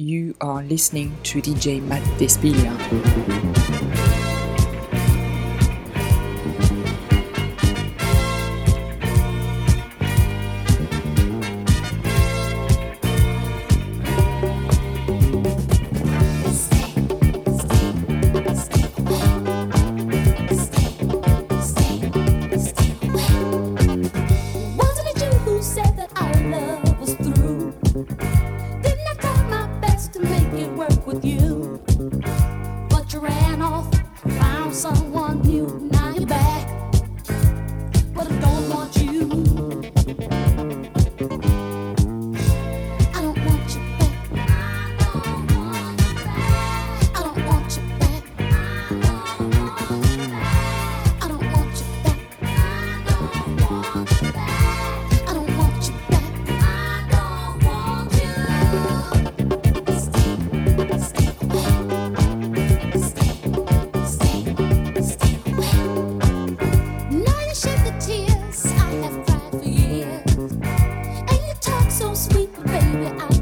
You are listening to DJ Matt Despilla. I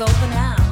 It's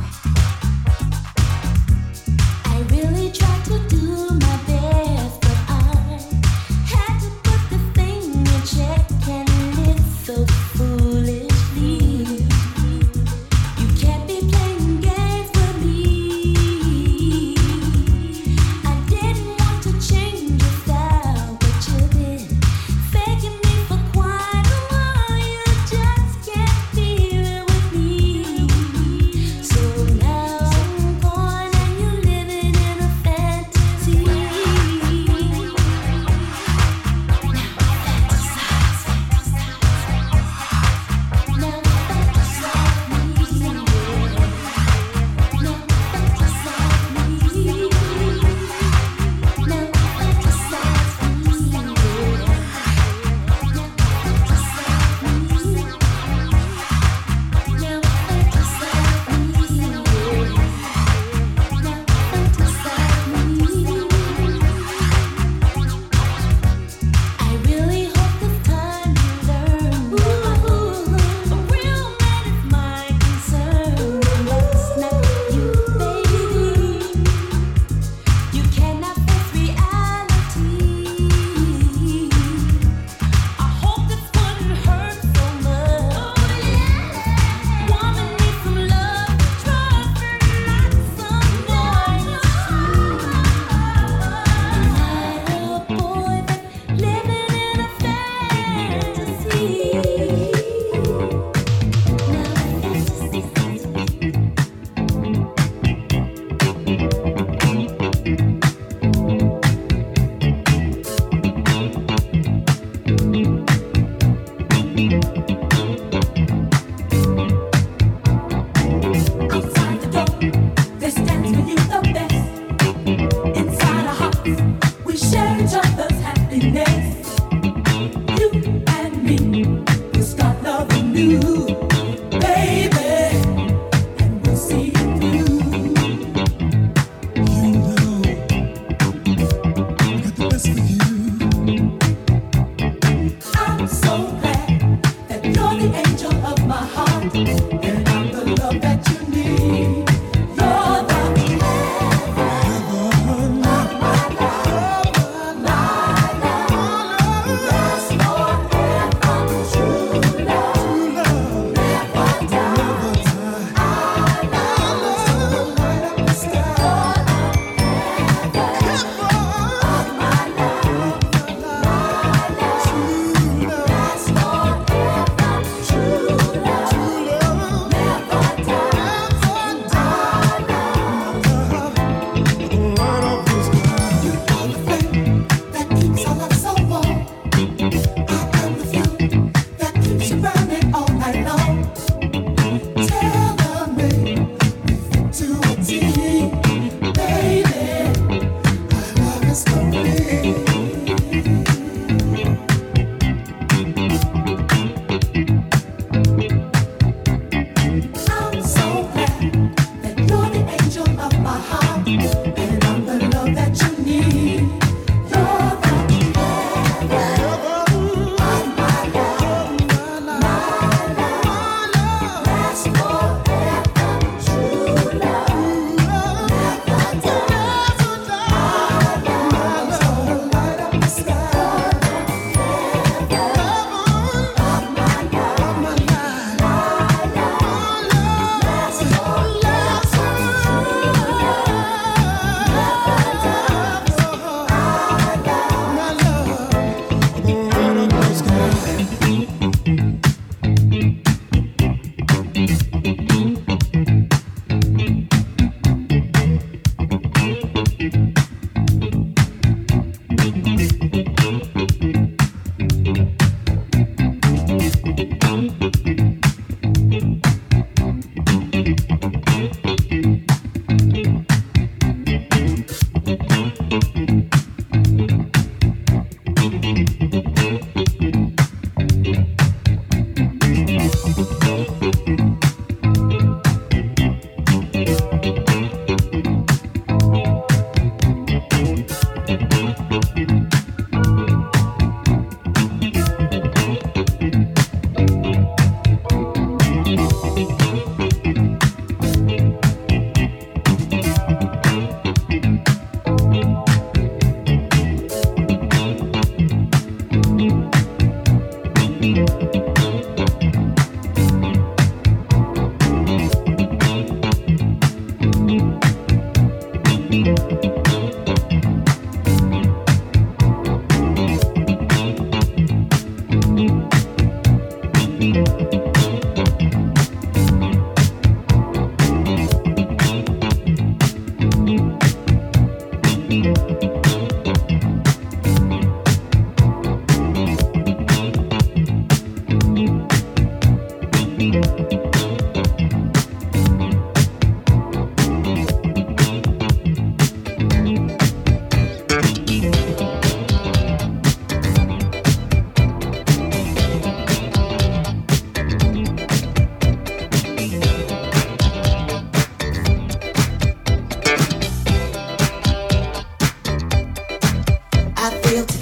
I feel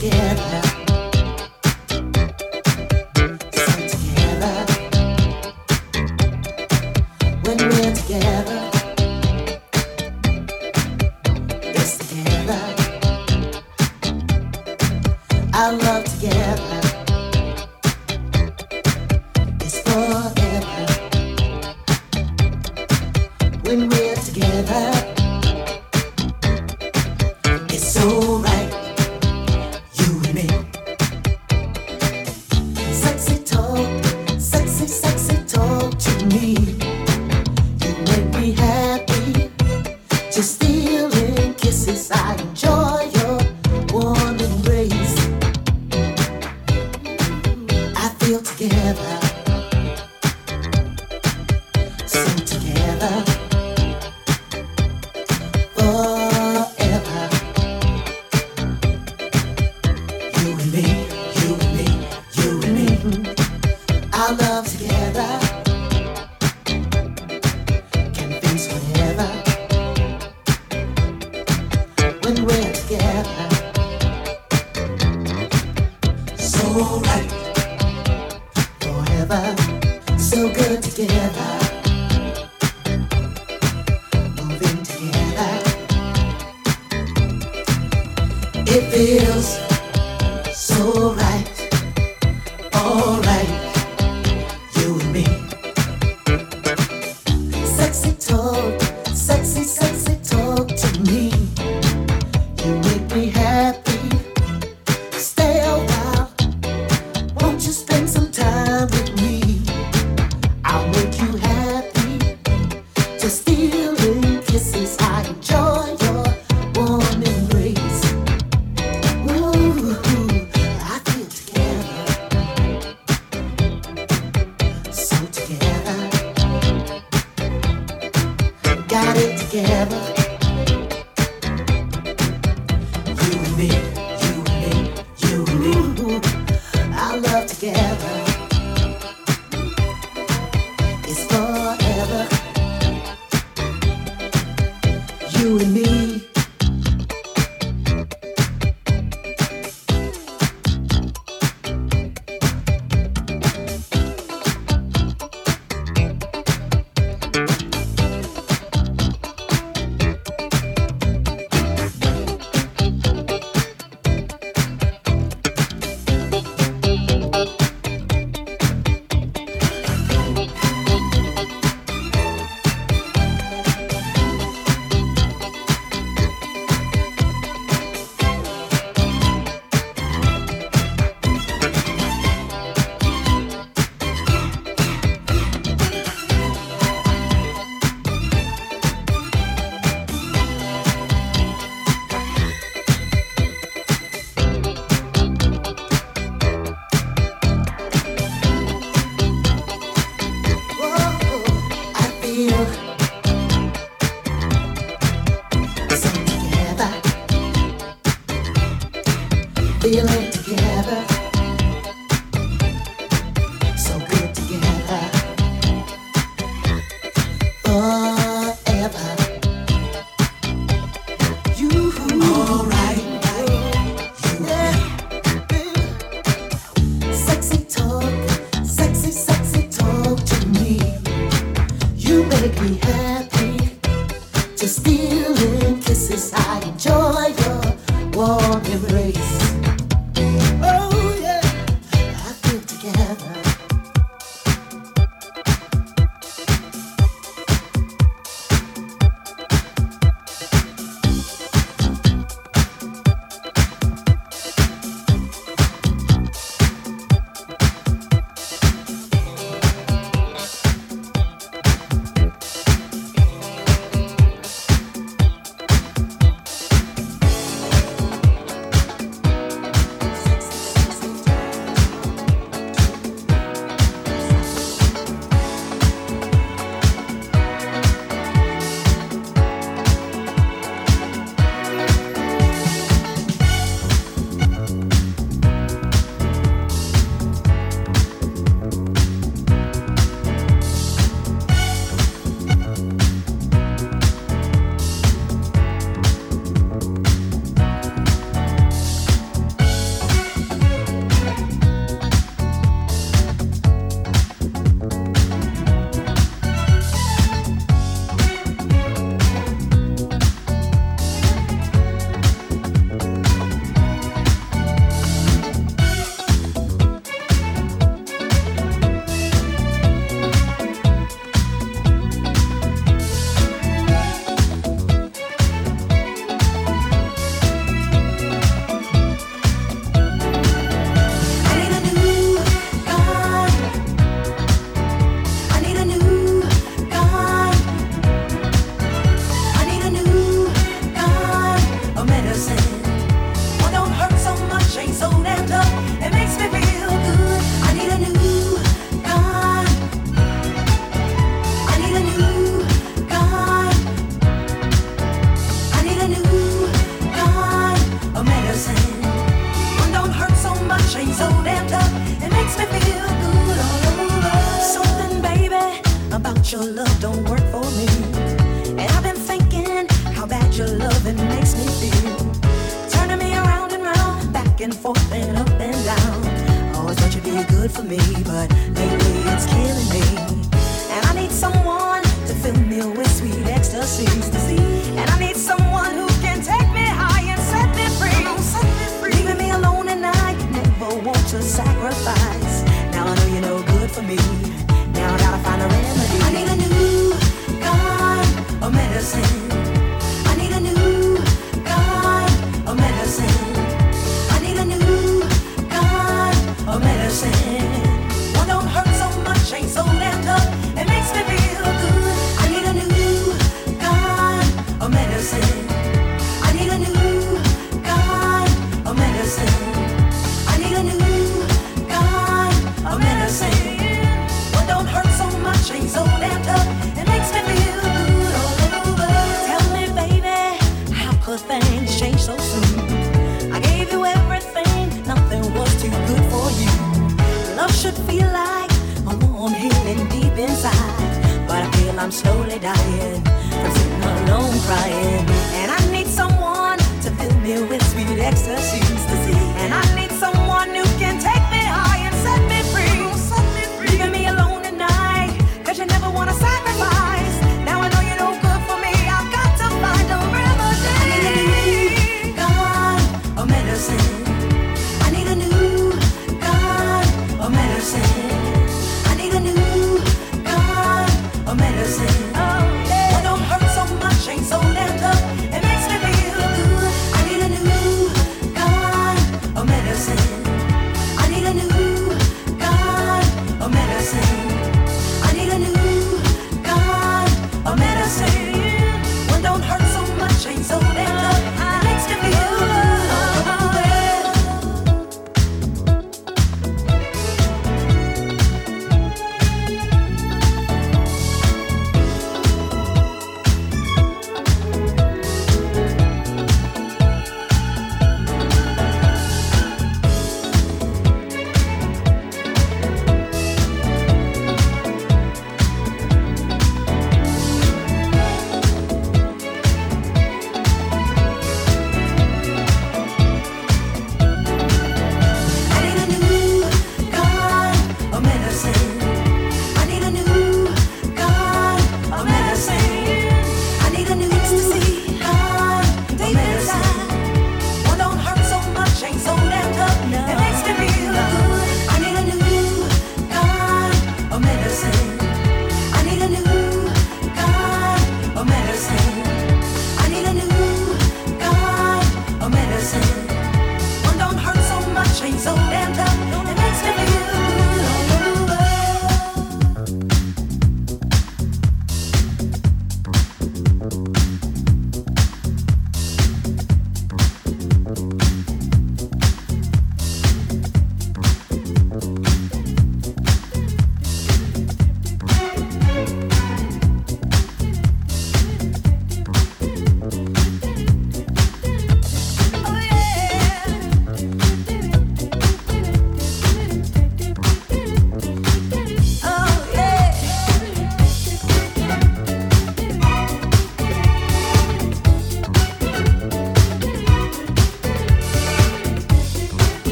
so right, forever, so good together. your love don't work for me. And I've been thinking how bad your loving makes me feel. Turning me around and round, back and forth and up and down. Always thought you'd be good for me, but lately it's killing me.